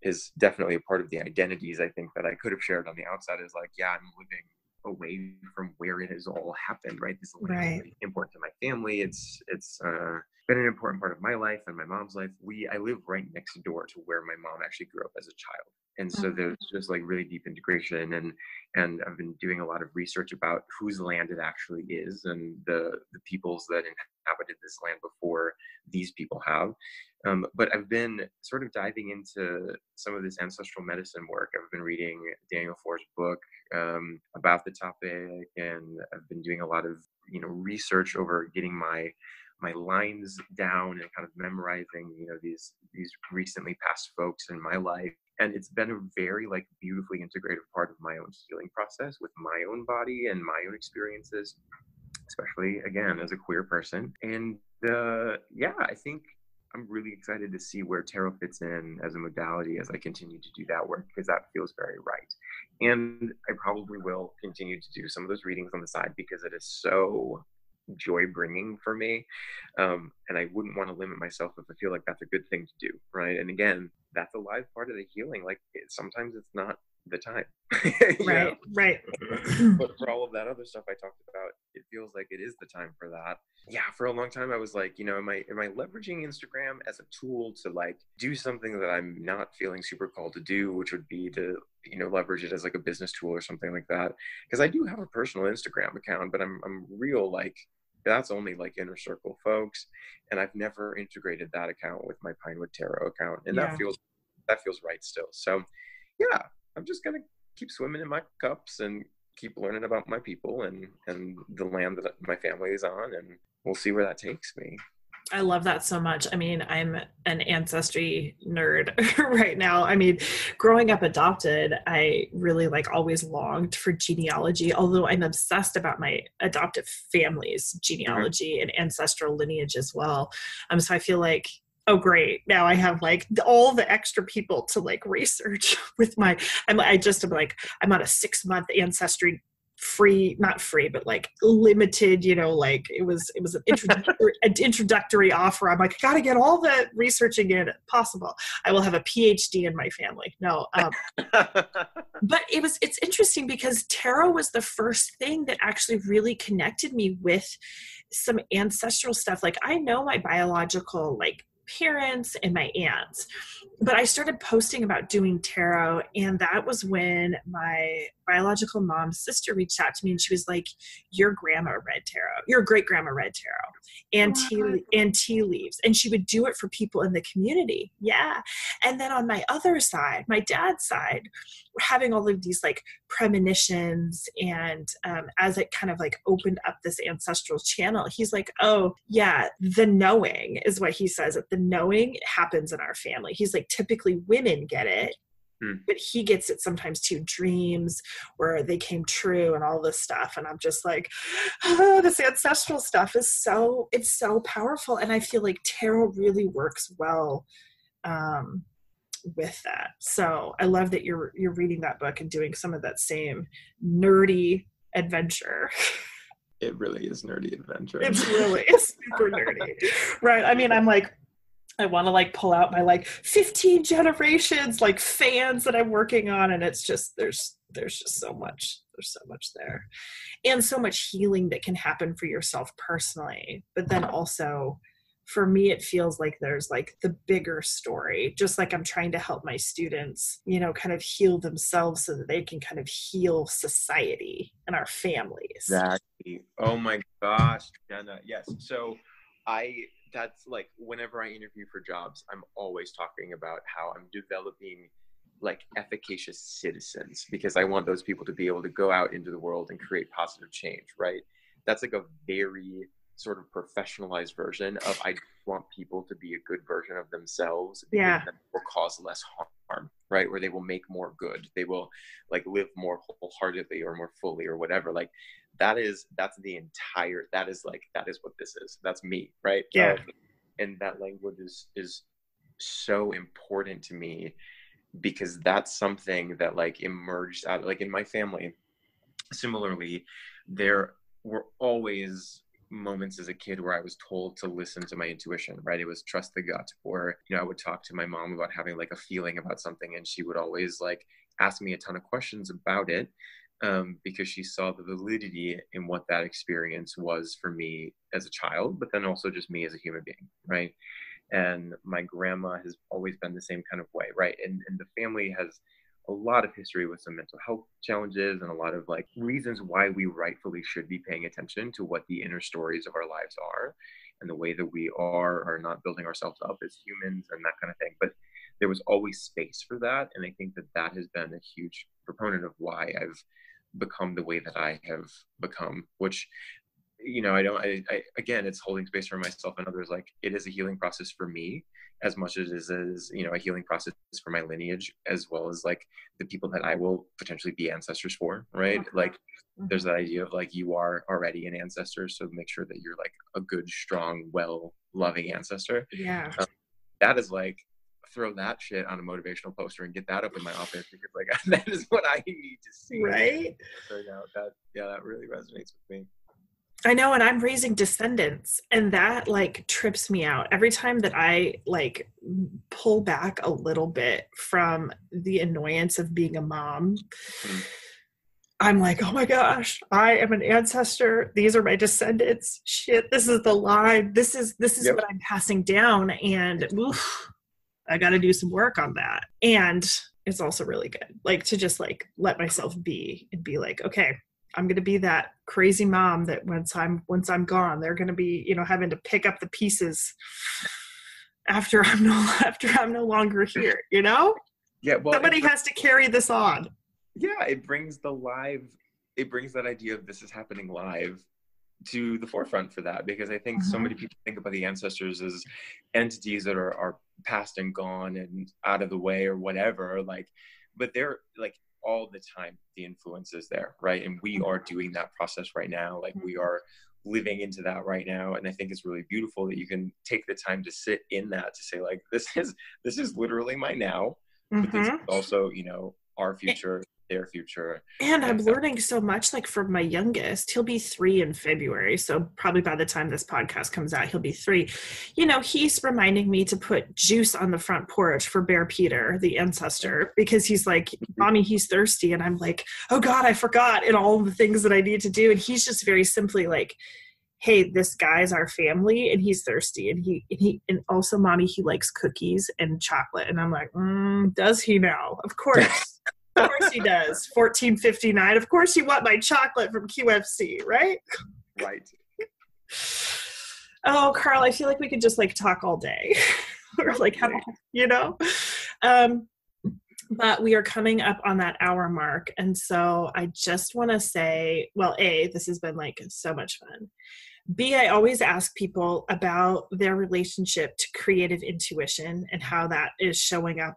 is definitely a part of the identities I think that I could have shared on the outside is like, yeah, I'm living away from where it has all happened, right? This is right. really important to my family. It's it's uh, been an important part of my life and my mom's life. We I live right next door to where my mom actually grew up as a child, and so mm-hmm. there's just like really deep integration. And and I've been doing a lot of research about whose land it actually is and the the peoples that inhabited this land before these people have. Um, but I've been sort of diving into some of this ancestral medicine work. I've been reading Daniel Foor's book um, about the topic, and I've been doing a lot of you know research over getting my my lines down and kind of memorizing you know these these recently passed folks in my life and it's been a very like beautifully integrated part of my own healing process with my own body and my own experiences especially again as a queer person and uh, yeah i think I'm really excited to see where tarot fits in as a modality as I continue to do that work because that feels very right. And I probably will continue to do some of those readings on the side because it is so joy bringing for me. Um, and I wouldn't want to limit myself if I feel like that's a good thing to do. Right. And again, that's a live part of the healing. Like it, sometimes it's not the time. [LAUGHS] right, right. [CLEARS THROAT] but for all of that other stuff I talked about, it feels like it is the time for that. Yeah, for a long time I was like, you know, am I am I leveraging Instagram as a tool to like do something that I'm not feeling super called to do, which would be to, you know, leverage it as like a business tool or something like that. Because I do have a personal Instagram account, but I'm I'm real like that's only like inner circle folks and i've never integrated that account with my pinewood tarot account and yeah. that feels that feels right still so yeah I'm just gonna keep swimming in my cups and keep learning about my people and and the land that my family is on, and we'll see where that takes me. I love that so much. I mean, I'm an ancestry nerd [LAUGHS] right now. I mean, growing up adopted, I really like always longed for genealogy, although I'm obsessed about my adoptive family's genealogy mm-hmm. and ancestral lineage as well. Um, so I feel like oh great now i have like all the extra people to like research [LAUGHS] with my i'm i just am like i'm on a six month ancestry free not free but like limited you know like it was it was an introductory, [LAUGHS] an introductory offer. I'm like I gotta get all the researching in possible. I will have a phd in my family. No um, [LAUGHS] but it was it's interesting because tarot was the first thing that actually really connected me with some ancestral stuff. Like i know my biological like parents and my aunts. But I started posting about doing tarot, and that was when my biological mom's sister reached out to me and she was like, Your grandma read tarot, your great grandma read tarot and oh tea and tea leaves. And she would do it for people in the community. Yeah. And then on my other side, my dad's side, we're having all of these like premonitions and um, as it kind of like opened up this ancestral channel he's like oh yeah the knowing is what he says that the knowing happens in our family he's like typically women get it Hmm. But he gets it sometimes too dreams where they came true and all this stuff. And I'm just like, oh, this ancestral stuff is so, it's so powerful. And I feel like tarot really works well um, with that. So I love that you're, you're reading that book and doing some of that same nerdy adventure. It really is nerdy adventure. It's really it's super nerdy. [LAUGHS] Right. I mean, I'm like, I want to like pull out my like 15 generations like fans that I'm working on and it's just there's there's just so much there's so much there. And so much healing that can happen for yourself personally but then also for me it feels like there's like the bigger story just like i'm trying to help my students you know kind of heal themselves so that they can kind of heal society and our families. Exactly. Oh my gosh jenna. Yes so i that's like whenever I interview for jobs, I'm always talking about how I'm developing like efficacious citizens because I want those people to be able to go out into the world and create positive change, right? That's like a very sort of professionalized version of I want people to be a good version of themselves. Yeah. That will cause less harm, right? Where they will make more good. They will like live more wholeheartedly or more fully or whatever. Like that is that's the entire that is like that is what this is that's me right yeah um, and that language is is so important to me because that's something that like emerged out like in my family similarly there were always moments as a kid where I was told to listen to my intuition, right? It was trust the gut. Or, you know, I would talk to my mom about having like a feeling about something and she would always like ask me a ton of questions about it um, because she saw the validity in what that experience was for me as a child, but then also just me as a human being, right? And my grandma has always been the same kind of way, right? And, and the family has a lot of history with some mental health challenges and a lot of like reasons why we rightfully should be paying attention to what the inner stories of our lives are and the way that we are or not building ourselves up as humans and that kind of thing. But there was always space for that. And I think that that has been a huge proponent of why I've become the way that I have become, which you know, I don't, I, I, again, it's holding space for myself and others. Like it is a healing process for me as much as it is, you know, a healing process for my lineage, as well as like the people that I will potentially be ancestors for, right? Mm-hmm. Like there's that idea of like you are already an ancestor. So make sure that you're like a good, strong, well loving ancestor. Yeah. Um, that is like throw that shit on a motivational poster and get that up in my office because like [LAUGHS] that is what I need to see. Right. that yeah, that really resonates with me. I know, and I'm raising descendants, and that like trips me out every time that I like pull back a little bit from the annoyance of being a mom. Mm-hmm. I'm like, oh my gosh, I am an ancestor. These are my descendants. Shit, this is the line. This is this is yep. what I'm passing down, and oof, I got to do some work on that. And it's also really good, like to just like let myself be and be like, okay, I'm going to be that crazy mom that once I'm once I'm gone, they're going to be, you know, having to pick up the pieces after I'm no [LAUGHS] after I'm no longer here, you know? Yeah, well, somebody has to carry this on. Yeah, it brings the live it brings that idea of this is happening live to the forefront for that because I think mm-hmm. so many mm-hmm. people think about the ancestors as entities that are, are past and gone and out of the way or whatever. Like, but they're like all the time the influence is there, right? And we are doing that process right now. Like we mm-hmm. are living into that right now and i think it's really beautiful that you can take the time to sit in that to say like this is this is literally my now mm-hmm. but this is mm-hmm. also you know our future their future. And I'm learning so much like from my youngest. He'll be three in February. So probably by the time this podcast comes out, he'll be three. You know, he's reminding me to put juice on the front porch for Bear Peter, the ancestor, because he's like. [LAUGHS] Mommy, he's thirsty. And I'm like, oh God, I forgot and all the things that I need to do. And he's just very simply like, hey this guy's our family and he's thirsty and he and he and also mommy he likes cookies and chocolate and i'm like mm, does he now of course [LAUGHS] of course he does. 1459. Of course you want my chocolate from QFC, right? Right. oh, Carl, I feel like we could just like talk all day. [LAUGHS] or like have you know? Um but we are coming up on that hour mark and so i just want to say well a this has been like so much fun b i always ask people about their relationship to creative intuition and how that is showing up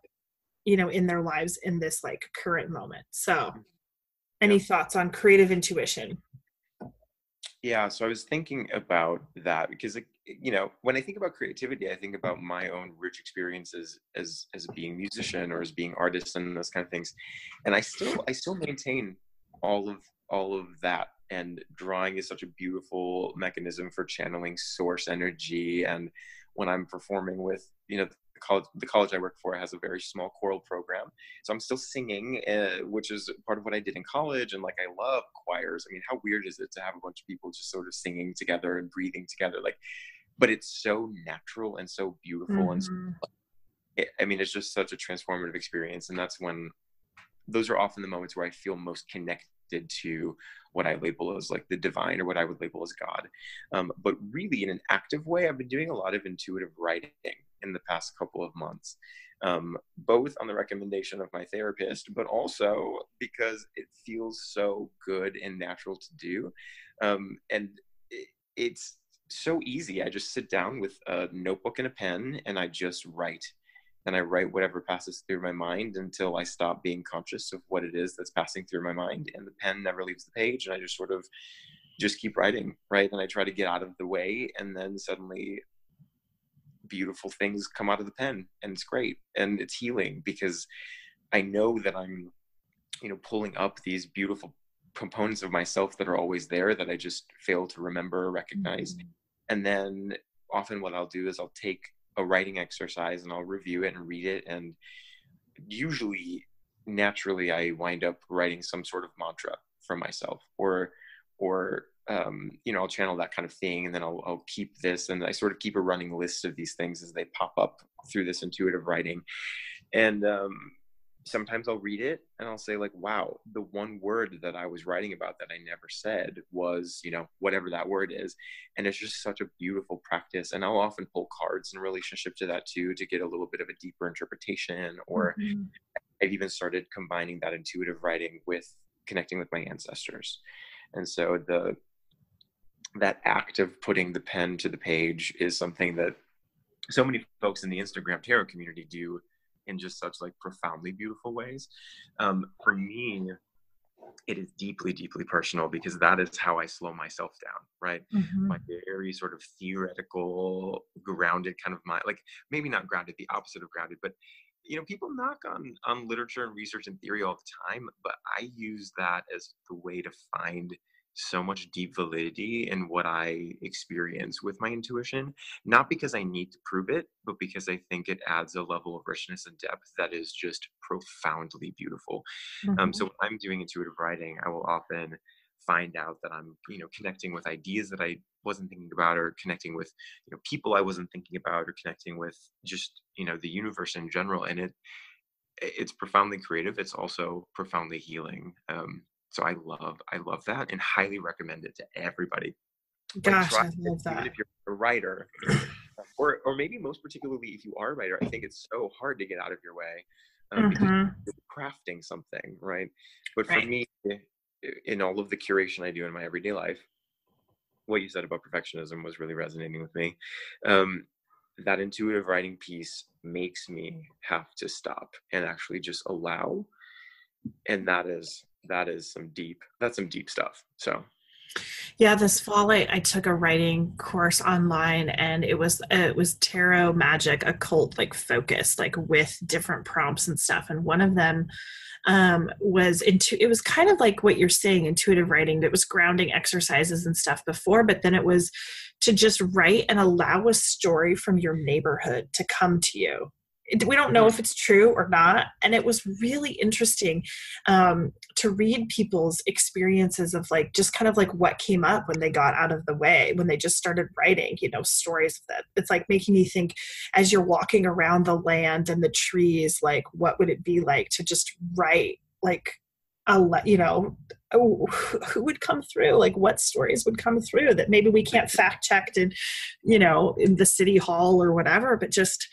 you know in their lives in this like current moment. So any yeah. thoughts on creative intuition? Yeah so i was thinking about that because you know when i think about creativity i think about my own rich experiences as as being musician or as being artist and those kind of things. And i still i still maintain all of all of that. And drawing is such a beautiful mechanism for channeling source energy. And when i'm performing with you know college the college I work for has a very small choral program, so I'm still singing, uh, which is part of what I did in college. And like I love choirs. I mean, how weird is it to have a bunch of people just sort of singing together and breathing together? Like, but it's so natural and so beautiful mm-hmm. and. So, it, I mean, it's just such a transformative experience, and that's when those are often the moments where I feel most connected to what I label as like the divine or what I would label as God. Um, but really, in an active way, I've been doing a lot of intuitive writing in the past couple of months, um, both on the recommendation of my therapist, but also because it feels so good and natural to do. Um, and it, it's so easy. I just sit down with a notebook and a pen and I just write. And I write whatever passes through my mind until I stop being conscious of what it is that's passing through my mind. And the pen never leaves the page. And I just sort of just keep writing, right? And I try to get out of the way. And then suddenly beautiful things come out of the pen and it's great and it's healing because i know that i'm you know pulling up these beautiful components of myself that are always there that i just fail to remember or recognize mm-hmm. and then often what i'll do is i'll take a writing exercise and i'll review it and read it and usually naturally i wind up writing some sort of mantra for myself or or um, you know, I'll channel that kind of thing, and then I'll, I'll keep this, and I sort of keep a running list of these things as they pop up through this intuitive writing, and um, sometimes I'll read it and I'll say like, wow, the one word that I was writing about that I never said was, you know, whatever that word is, and it's just such a beautiful practice. And I'll often pull cards in relationship to that too to get a little bit of a deeper interpretation, or mm-hmm. I've even started combining that intuitive writing with connecting with my ancestors. And so the that act of putting the pen to the page is something that so many folks in the Instagram tarot community do in just such like profoundly beautiful ways. Um, for me, it is deeply, deeply personal because that is how I slow myself down, right? Mm-hmm. My very sort of theoretical, grounded kind of mind, like maybe not grounded, the opposite of grounded, but you know, people knock on on literature and research and theory all the time, but I use that as the way to find so much deep validity in what I experience with my intuition, not because I need to prove it, but because I think it adds a level of richness and depth that is just profoundly beautiful. Mm-hmm. Um, so when I'm doing intuitive writing, I will often find out that I'm, you know, connecting with ideas that I wasn't thinking about or connecting with, you know, people I wasn't thinking about or connecting with just, you know, the universe in general. And it, it's profoundly creative. It's also profoundly healing. Um, so I love, I love that and highly recommend it to everybody. Gosh, like, I love that. Even if you're a writer, [CLEARS THROAT] or or maybe most particularly if you are a writer, I think it's so hard to get out of your way um, mm-hmm. you're crafting something, right? But for right. me, in all of the curation I do in my everyday life, what you said about perfectionism was really resonating with me. Um, that intuitive writing piece makes me have to stop and actually just allow, and that is that is some deep that's some deep stuff. So yeah, this fall I, I, took a writing course online, and it was it was tarot magic, occult like focused, like with different prompts and stuff. And one of them um, was into it was kind of like what you're saying, intuitive writing. That was grounding exercises and stuff before, but then it was to just write and allow a story from your neighborhood to come to you we don't know if it's true or not and it was really interesting um, to read people's experiences of like just kind of like what came up when they got out of the way when they just started writing you know stories of that. It's like making me think as you're walking around the land and the trees like what would it be like to just write like a you know oh, who would come through? Like what stories would come through that maybe we can't fact check in you know in the city hall or whatever but just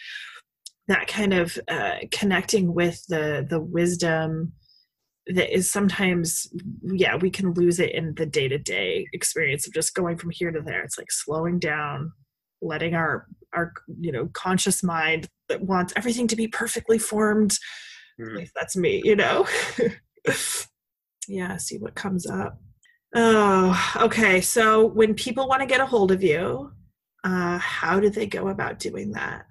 that kind of uh, connecting with the the wisdom that is sometimes yeah we can lose it in the day-to-day experience of just going from here to there. It's like slowing down letting our our you know conscious mind that wants everything to be perfectly formed mm. that's me you know? [LAUGHS] Yeah see what comes up. Oh okay so when people want to get a hold of you uh how do they go about doing that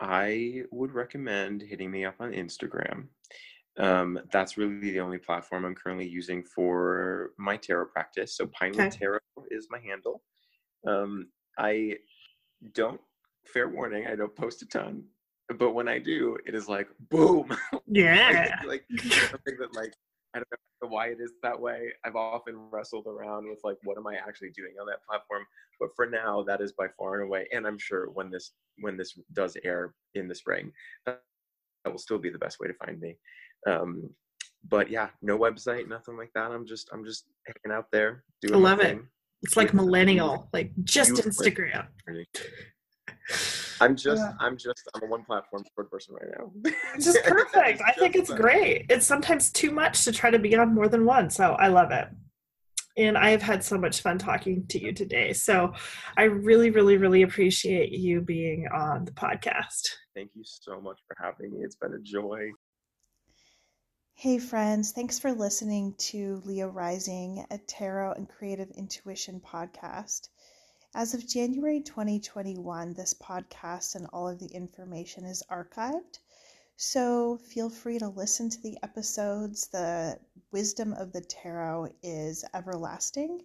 I would recommend hitting me up on Instagram. Um, that's really the only platform I'm currently using for my tarot practice. So Pinewood okay. Tarot is my handle. Um, I don't, fair warning, I don't post a ton, but when I do, it is like boom. [LAUGHS] Yeah. like, like [LAUGHS] something that like I don't know why it is that way. I've often wrestled around with like, what am I actually doing on that platform? But for now, that is by far and away. And I'm sure when this when this does air in the spring, that will still be the best way to find me. Um, but yeah, no website, nothing like that. I'm just I'm just hanging out there doing. I love it. It's like millennial, like just Instagram. I'm just, yeah. I'm just, I'm a one platform sport person right now. Just [LAUGHS] perfect. I think it's great. It's sometimes too much to try to be on more than one. So I love it. And I have had so much fun talking to you today. So I really, really, really appreciate you being on the podcast. Thank you so much for having me. It's been a joy. Hey, friends. Thanks for listening to Leo Rising, a tarot and creative intuition podcast. As of January 2021, this podcast and all of the information is archived. So feel free to listen to the episodes. The wisdom of the tarot is everlasting,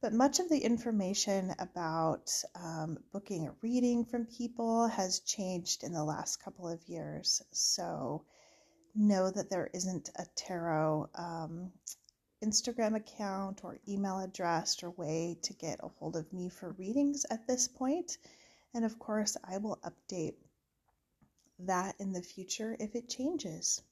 but much of the information about um, booking a reading from people has changed in the last couple of years. So know that there isn't a tarot um, Instagram account or email address or way to get a hold of me for readings at this point. And of course, I will update that in the future if it changes.